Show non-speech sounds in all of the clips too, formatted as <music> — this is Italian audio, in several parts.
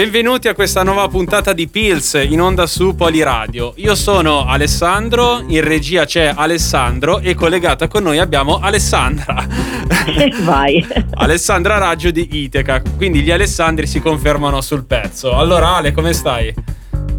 Benvenuti a questa nuova puntata di Pills in onda su Poliradio. Io sono Alessandro, in regia c'è Alessandro e collegata con noi abbiamo Alessandra. Vai. <laughs> Alessandra Raggio di Iteca, quindi gli Alessandri si confermano sul pezzo. Allora Ale, come stai?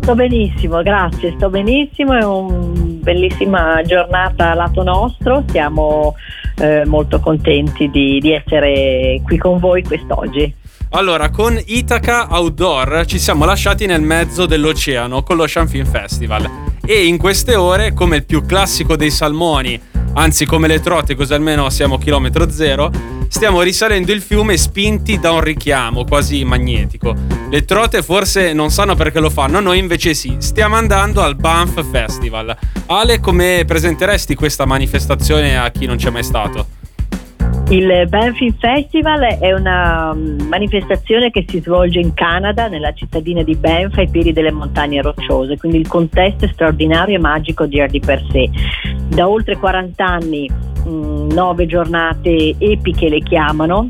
Sto benissimo, grazie, sto benissimo, è una bellissima giornata lato nostro, siamo eh, molto contenti di, di essere qui con voi quest'oggi. Allora, con Itaca Outdoor ci siamo lasciati nel mezzo dell'oceano con l'Ocean Film Festival e in queste ore, come il più classico dei salmoni, anzi come le trote, così almeno siamo a chilometro zero, stiamo risalendo il fiume spinti da un richiamo quasi magnetico. Le trote forse non sanno perché lo fanno, noi invece sì. Stiamo andando al Banff Festival. Ale, come presenteresti questa manifestazione a chi non c'è mai stato? Il Banff Festival è una mm, manifestazione che si svolge in Canada, nella cittadina di Banff, ai piedi delle montagne rocciose, quindi il contesto è straordinario e magico già di per sé. Da oltre 40 anni, mh, mm, nove giornate epiche le chiamano,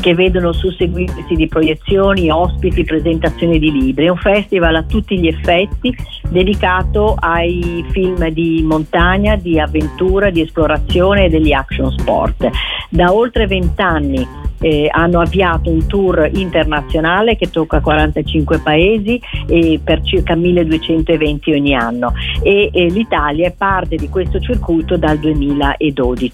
che vedono susseguirsi di proiezioni, ospiti, presentazioni di libri. È un festival a tutti gli effetti dedicato ai film di montagna, di avventura, di esplorazione e degli action sport. Da oltre vent'anni eh, hanno avviato un tour internazionale che tocca 45 paesi e per circa 1200 eventi ogni anno e, e l'Italia è parte di questo circuito dal 2012.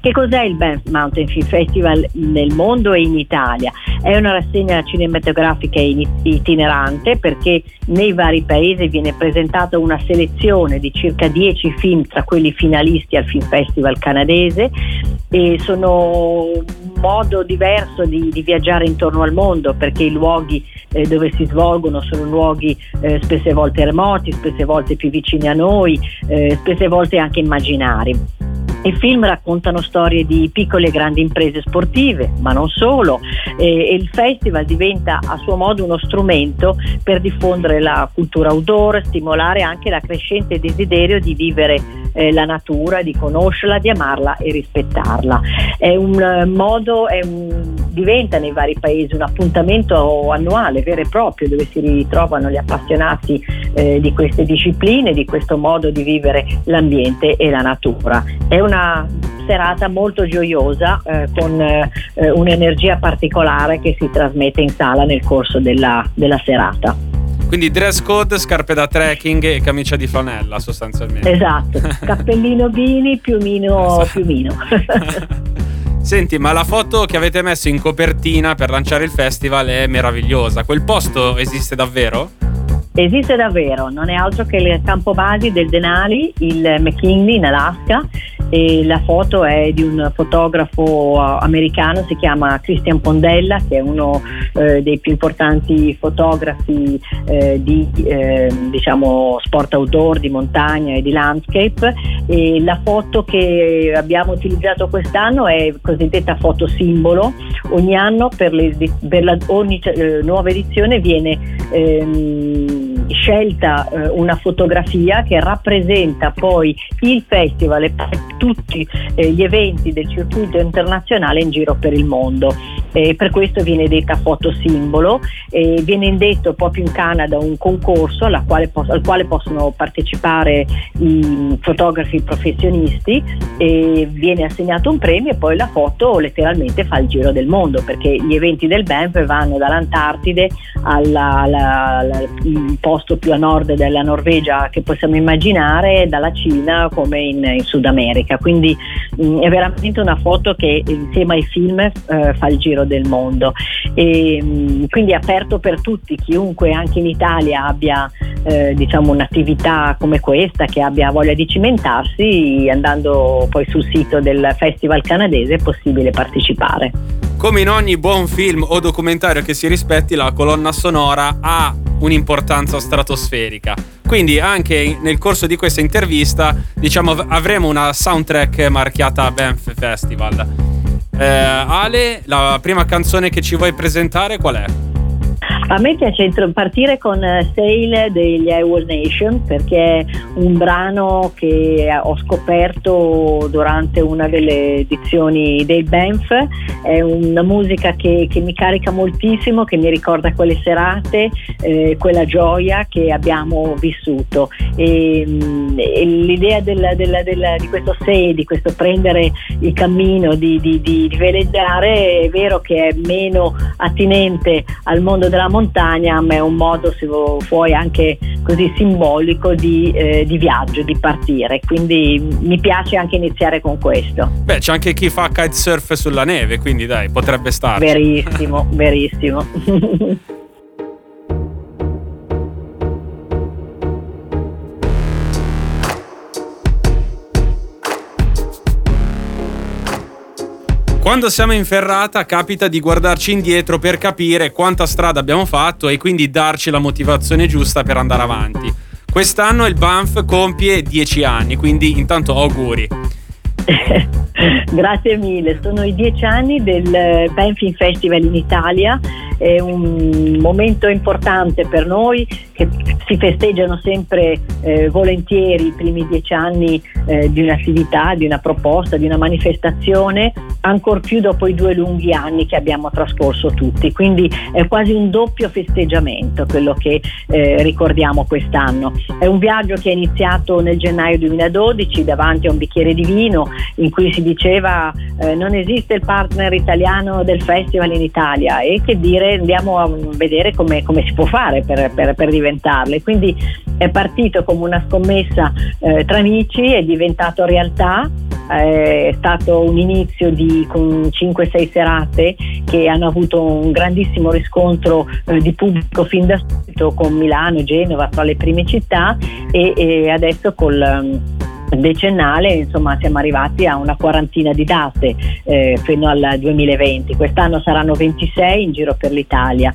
Che cos'è il Banff Mountain Film Festival nel mondo e in Italia? È una rassegna cinematografica itinerante perché nei vari paesi viene presentata una selezione di circa 10 film tra quelli finalisti al Film Festival canadese e sono modo diverso di, di viaggiare intorno al mondo perché i luoghi eh, dove si svolgono sono luoghi eh, spesse volte remoti, spesse volte più vicini a noi, eh, spesse volte anche immaginari. I film raccontano storie di piccole e grandi imprese sportive, ma non solo, e il festival diventa a suo modo uno strumento per diffondere la cultura outdoor, stimolare anche la crescente desiderio di vivere eh, la natura, di conoscerla, di amarla e rispettarla. È un eh, modo, è un, diventa nei vari paesi un appuntamento annuale vero e proprio dove si ritrovano gli appassionati eh, di queste discipline, di questo modo di vivere l'ambiente e la natura. È una serata molto gioiosa eh, con eh, un'energia particolare che si trasmette in sala nel corso della, della serata. Quindi dress code, scarpe da trekking e camicia di flanella sostanzialmente. Esatto, <laughs> cappellino bini, piumino, esatto. piumino. <laughs> Senti, ma la foto che avete messo in copertina per lanciare il festival è meravigliosa. Quel posto esiste davvero? Esiste davvero, non è altro che il campo basi del Denali, il McKinley in Alaska e la foto è di un fotografo uh, americano, si chiama Christian Pondella, che è uno eh, dei più importanti fotografi eh, di eh, diciamo, sport outdoor, di montagna e di landscape. E la foto che abbiamo utilizzato quest'anno è cosiddetta foto simbolo. Ogni anno per, le, per la, ogni nuova edizione viene ehm, scelta eh, una fotografia che rappresenta poi il festival e tutti eh, gli eventi del circuito internazionale in giro per il mondo. E per questo viene detta foto simbolo, e viene indetto proprio in Canada un concorso quale pos- al quale possono partecipare i fotografi professionisti e viene assegnato un premio e poi la foto letteralmente fa il giro del mondo perché gli eventi del BAMF vanno dall'Antartide alla, alla, al posto più a nord della Norvegia che possiamo immaginare, dalla Cina come in, in Sud America. Quindi mh, è veramente una foto che insieme ai film eh, fa il giro del mondo. E, mm, quindi è aperto per tutti, chiunque anche in Italia abbia eh, diciamo un'attività come questa, che abbia voglia di cimentarsi, andando poi sul sito del Festival canadese è possibile partecipare. Come in ogni buon film o documentario che si rispetti, la colonna sonora ha un'importanza stratosferica. Quindi anche nel corso di questa intervista, diciamo, avremo una soundtrack marchiata Banff Festival. Eh, Ale, la prima canzone che ci vuoi presentare qual è? A me piace partire con eh, Sail degli Iowa Nation perché è un brano che ho scoperto durante una delle edizioni dei Banff, è una musica che, che mi carica moltissimo, che mi ricorda quelle serate, eh, quella gioia che abbiamo vissuto. E, mm, e l'idea del, del, del, di questo Sail, di questo prendere il cammino, di, di, di, di veleggiare è vero che è meno attinente al mondo della montagna, ma è un modo, se vuoi, anche così simbolico di, eh, di, viaggio, di partire. Quindi mi piace anche iniziare con questo. Beh, c'è anche chi fa kitesurf sulla neve, quindi dai, potrebbe stare. Verissimo, verissimo. <laughs> Quando siamo in ferrata capita di guardarci indietro per capire quanta strada abbiamo fatto e quindi darci la motivazione giusta per andare avanti. Quest'anno il Banff compie 10 anni, quindi intanto auguri. <laughs> Grazie mille, sono i 10 anni del Banff Festival in Italia è un momento importante per noi che si festeggiano sempre eh, volentieri i primi dieci anni eh, di un'attività, di una proposta, di una manifestazione, ancor più dopo i due lunghi anni che abbiamo trascorso tutti. Quindi è quasi un doppio festeggiamento quello che eh, ricordiamo quest'anno. È un viaggio che è iniziato nel gennaio 2012 davanti a un bicchiere di vino in cui si diceva eh, non esiste il partner italiano del festival in Italia e che dire andiamo a vedere come, come si può fare per, per, per, diventarle. Quindi è partito come una scommessa eh, tra amici, è diventato realtà è stato un inizio di, con 5-6 serate che hanno avuto un grandissimo riscontro eh, di pubblico fin da subito con Milano e Genova tra le prime città e, e adesso col decennale insomma siamo arrivati a una quarantina di date eh, fino al 2020 quest'anno saranno 26 in giro per l'Italia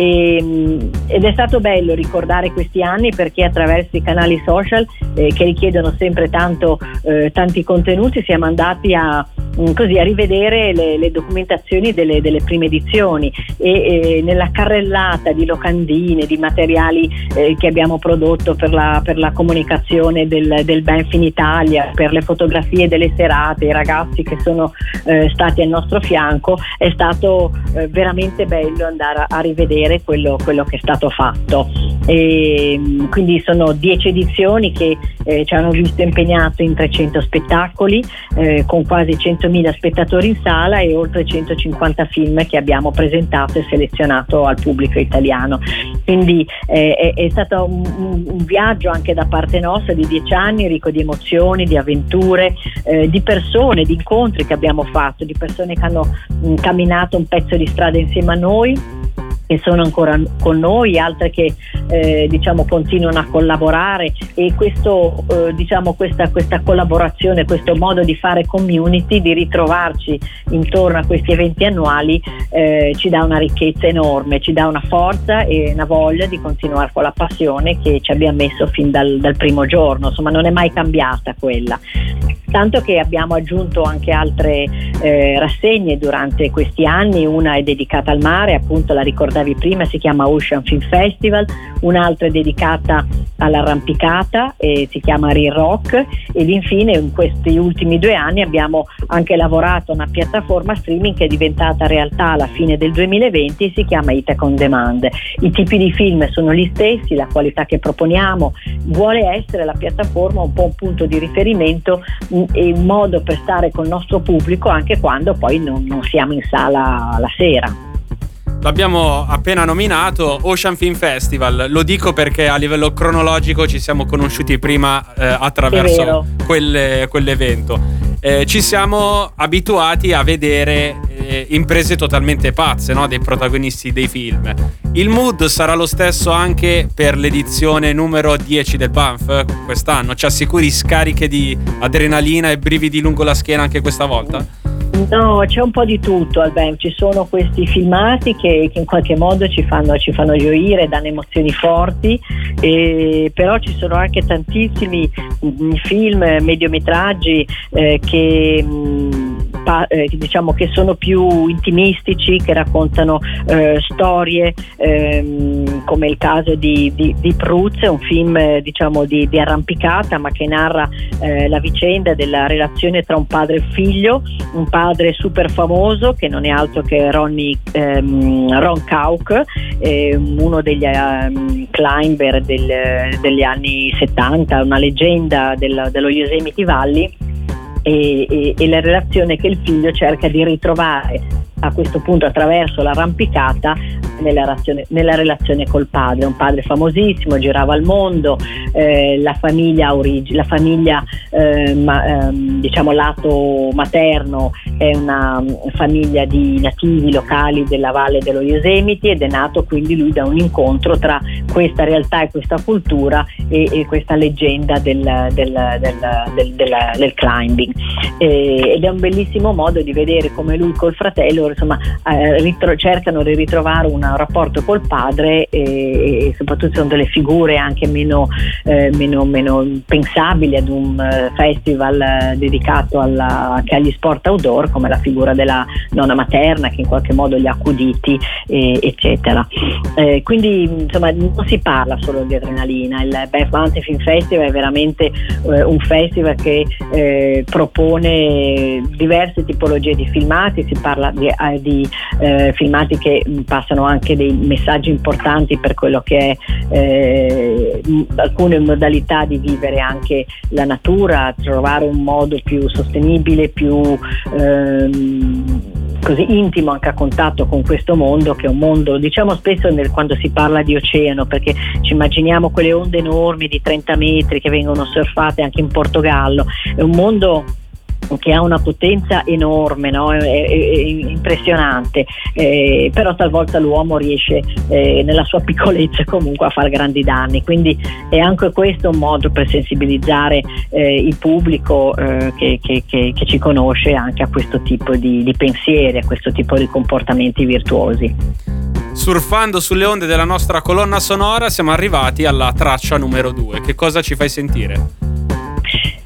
e, mm, ed è stato bello ricordare questi anni perché attraverso i canali social eh, che richiedono sempre tanto, eh, tanti contenuti siamo andati a così a rivedere le, le documentazioni delle, delle, prime edizioni e, e, nella carrellata di locandine, di materiali eh, che abbiamo prodotto per la, per la comunicazione del, del Banff in Italia, per le fotografie delle serate, i ragazzi che sono eh, stati al nostro fianco, è stato eh, veramente bello andare a, a rivedere quello, quello, che è stato fatto. E, mm, quindi sono dieci edizioni che eh, ci hanno visto impegnato in 300 spettacoli eh, con quasi 100 100.000 spettatori in sala e oltre 150 film che abbiamo presentato e selezionato al pubblico italiano. Quindi eh, è, è, stato un, un, viaggio anche da parte nostra di dieci anni ricco di emozioni, di avventure, eh, di persone, di incontri che abbiamo fatto, di persone che hanno mh, camminato un pezzo di strada insieme a noi che sono ancora con noi, altre che eh, diciamo, continuano a collaborare e questo, eh, diciamo, questa, questa, collaborazione, questo modo di fare community, di ritrovarci intorno a questi eventi annuali eh, ci dà una ricchezza enorme, ci dà una forza e una voglia di continuare con la passione che ci abbiamo messo fin dal, dal primo giorno, insomma non è mai cambiata quella tanto che abbiamo aggiunto anche altre eh, rassegne durante questi anni, una è dedicata al mare, appunto la ricordavi prima, si chiama Ocean Film Festival, un'altra è dedicata all'arrampicata e si chiama Real Rock. Ed infine in questi ultimi due anni abbiamo anche lavorato a una piattaforma streaming che è diventata realtà alla fine del 2020 e si chiama Itac On Demand. I tipi di film sono gli stessi, la qualità che proponiamo vuole essere la piattaforma un po' un punto di riferimento e un modo per stare con il nostro pubblico anche quando poi non, non siamo in sala la sera. L'abbiamo appena nominato Ocean Film Festival, lo dico perché a livello cronologico ci siamo conosciuti prima eh, attraverso quelle, quell'evento. Eh, ci siamo abituati a vedere eh, imprese totalmente pazze no? dei protagonisti dei film. Il mood sarà lo stesso anche per l'edizione numero 10 del Banff quest'anno? Ci assicuri scariche di adrenalina e brividi lungo la schiena anche questa volta? No, c'è un po' di tutto al BEM, ci sono questi filmati che, che in qualche modo ci fanno, ci fanno, gioire, danno emozioni forti, e, però ci sono anche tantissimi mh, mm, film, mediometraggi eh, che mh, mm, pa- eh, diciamo che sono più intimistici, che raccontano eh, storie, ehm, come il caso di, di, di Pruz, un film eh, diciamo di, di, arrampicata ma che narra eh, la vicenda della relazione tra un padre e figlio, un padre super famoso che non è altro che Ronnie, ehm, Ron Kauk, uno degli um, climber del, degli anni 70, una leggenda del, dello Yosemite Valley e, e, e la relazione che il figlio cerca di ritrovare a questo punto attraverso l'arrampicata nella relazione, nella relazione, col padre, un padre famosissimo, girava al mondo, eh, la famiglia, origi, la famiglia eh, ma, ehm, diciamo lato materno è una famiglia di nativi locali della valle dello Yosemite ed è nato quindi lui da un incontro tra questa realtà e questa cultura e, e questa leggenda del, del, del, del climbing. Eh, ed è un bellissimo modo di vedere come lui col fratello insomma, eh, ritro- cercano di ritrovare un rapporto col padre e, e, soprattutto sono delle figure anche meno, eh, meno, meno pensabili ad un uh, festival uh, dedicato alla, anche agli sport outdoor come la figura della nonna materna che in qualche modo li ha accuditi eh, eccetera. Eh, quindi insomma non si parla solo di adrenalina, il Banff Mountain Film Festival è veramente eh, un festival che eh, propone diverse tipologie di filmati, si parla di eh, di eh, filmati che passano anche dei messaggi importanti per quello che è eh, alcune modalità di vivere anche la natura, trovare un modo più sostenibile, più ehm, così intimo anche a contatto con questo mondo che è un mondo, diciamo spesso nel, quando si parla di oceano, perché ci immaginiamo quelle onde enormi di 30 metri che vengono surfate anche in Portogallo, è un mondo che ha una potenza enorme, no? è, è, è impressionante, eh, però talvolta l'uomo riesce eh, nella sua piccolezza comunque a fare grandi danni, quindi è anche questo un modo per sensibilizzare eh, il pubblico eh, che, che, che, che, ci conosce anche a questo tipo di, di pensieri, a questo tipo di comportamenti virtuosi. Surfando sulle onde della nostra colonna sonora siamo arrivati alla traccia numero 2. Che cosa ci fai sentire?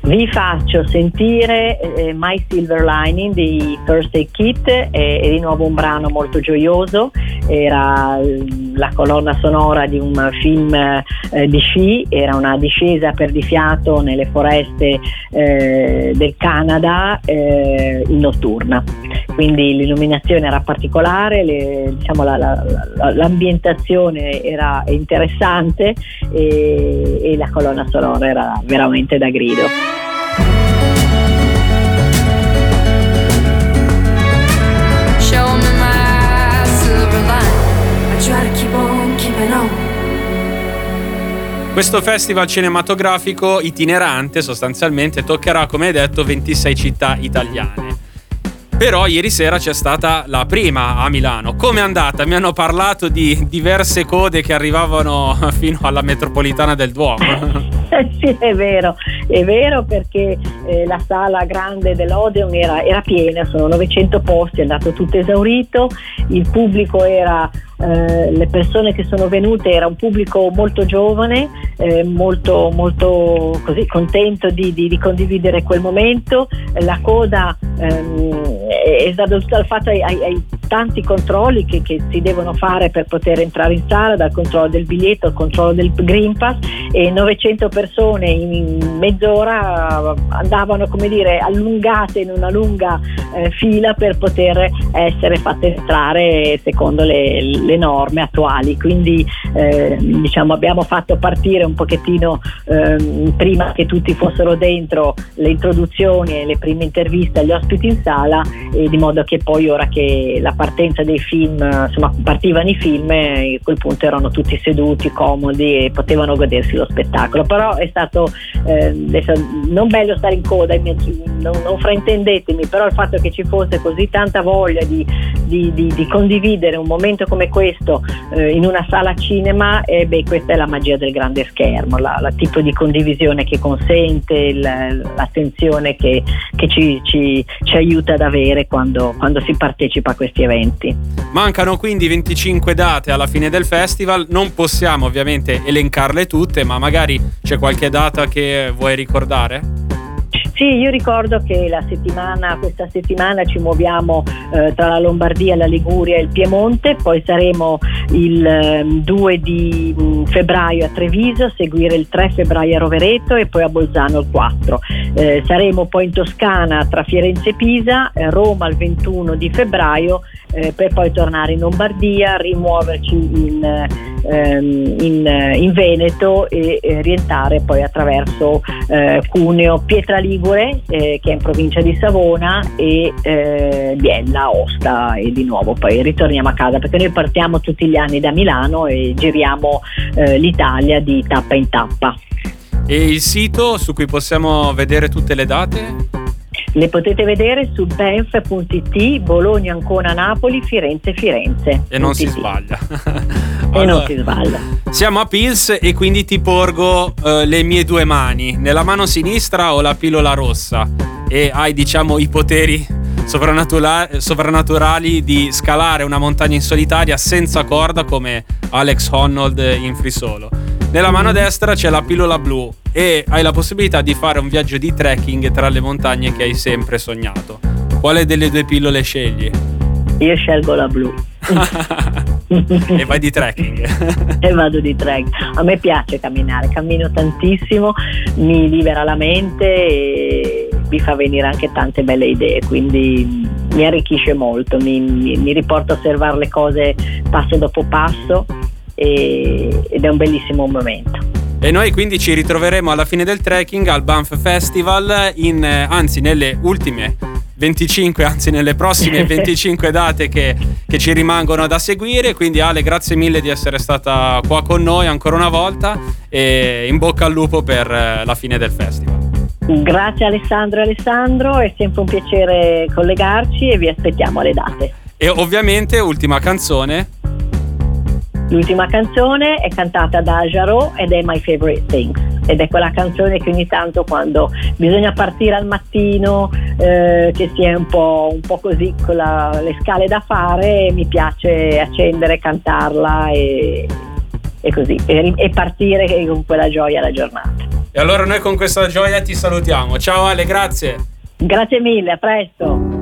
Vi faccio sentire eh, My Silver Lining di First Aid Kit, è, è, di nuovo un brano molto gioioso, era la colonna sonora di un film eh, di sci, era una discesa per di fiato nelle foreste eh, del Canada eh, in notturna, quindi l'illuminazione era particolare, le, diciamo, la, la, la, l'ambientazione era interessante e, e la colonna sonora era veramente da grido. Questo festival cinematografico itinerante sostanzialmente toccherà, come hai detto, 26 città italiane. Però ieri sera c'è stata la prima a Milano. Come è andata? Mi hanno parlato di diverse code che arrivavano <laughs> fino alla metropolitana del Duomo. <laughs> sì, è vero, è vero perché eh, la sala grande dell'Odeon era, era, piena, sono 900 posti, è andato tutto esaurito, il pubblico era eh, le persone che sono venute era un pubblico molto giovane, eh, molto, molto così, contento di, di, di, condividere quel momento. La coda ehm, è stata dal fatto ai, ai, ai tanti controlli che, che, si devono fare per poter entrare in sala, dal controllo del biglietto al controllo del Green Pass e 900 persone in mezz'ora andavano come dire allungate in una lunga eh, fila per poter essere fatte entrare secondo le norme attuali. Quindi eh, diciamo abbiamo fatto partire un pochettino eh, prima che tutti fossero dentro le introduzioni e le prime interviste agli ospiti in sala e di modo che poi ora che la partenza dei film, insomma partivano i film e a quel punto erano tutti seduti, comodi e potevano godersi lo spettacolo. Però è stato eh, non bello stare in coda, non, non, fraintendetemi, però il fatto che ci fosse così tanta voglia di, di, di, di condividere un momento come questo eh, in una sala cinema, eh, beh, questa è la magia del grande schermo, la, la tipo di condivisione che consente, il, l'attenzione che, che ci, ci, ci, aiuta ad avere quando, quando si partecipa a questi eventi. Mancano quindi 25 date alla fine del festival, non possiamo ovviamente elencarle tutte, ma magari c'è qualche data che vuoi ricordare? Sì, io ricordo che settimana, questa settimana ci muoviamo eh, tra la Lombardia, la Liguria e il Piemonte, poi saremo il eh, 2 di mm, febbraio a Treviso, a seguire il 3 febbraio a Rovereto e poi a Bolzano il 4. Eh, saremo poi in Toscana tra Firenze e Pisa, eh, Roma il 21 di febbraio eh, per poi tornare in Lombardia, rimuoverci in, ehm, in, in Veneto e rientrare poi attraverso eh, Cuneo, Pietra Ligure eh, che è in provincia di Savona e eh, Biella, Osta e di nuovo poi ritorniamo a casa perché noi partiamo tutti gli anni da Milano e giriamo eh, l'Italia di tappa in tappa. E il sito su cui possiamo vedere tutte le date? Le potete vedere su benf.it, Bologna, Ancona, Napoli, Firenze, Firenze. E non si sbaglia. <laughs> allora, e non si sbaglia. Siamo a Pils e quindi ti porgo uh, le mie due mani. Nella mano sinistra ho la pillola rossa e hai diciamo i poteri sovrannaturali, sovrannaturali di scalare una montagna in solitaria senza corda come Alex Honnold in free solo. Nella mano destra c'è la pillola blu e hai la possibilità di fare un viaggio di trekking tra le montagne che hai sempre sognato. Quale delle due pillole scegli? Io scelgo la blu. <laughs> e vai di trekking. e vado di trekking. A me piace camminare, cammino tantissimo, mi libera la mente e mi fa venire anche tante belle idee, quindi mi arricchisce molto, mi, mi, mi riporta a osservare le cose passo dopo passo e, ed è un bellissimo momento. E noi quindi ci ritroveremo alla fine del trekking al Banff Festival, in, eh, anzi nelle ultime 25, anzi nelle prossime <laughs> 25 date che, che, ci rimangono da seguire. Quindi Ale, grazie mille di essere stata qua con noi ancora una volta e in bocca al lupo per eh, la fine del festival. Grazie Alessandro e Alessandro, è sempre un piacere collegarci e vi aspettiamo alle date. E ovviamente ultima canzone L'ultima canzone è cantata da Jarot ed è My Favorite Things ed è quella canzone che ogni tanto quando bisogna partire al mattino eh, che si è un po', un po così con la, le scale da fare mi piace accendere, cantarla e, e così e, e partire con quella gioia la giornata. E allora noi con questa gioia ti salutiamo. Ciao Ale, grazie. Grazie mille, a presto.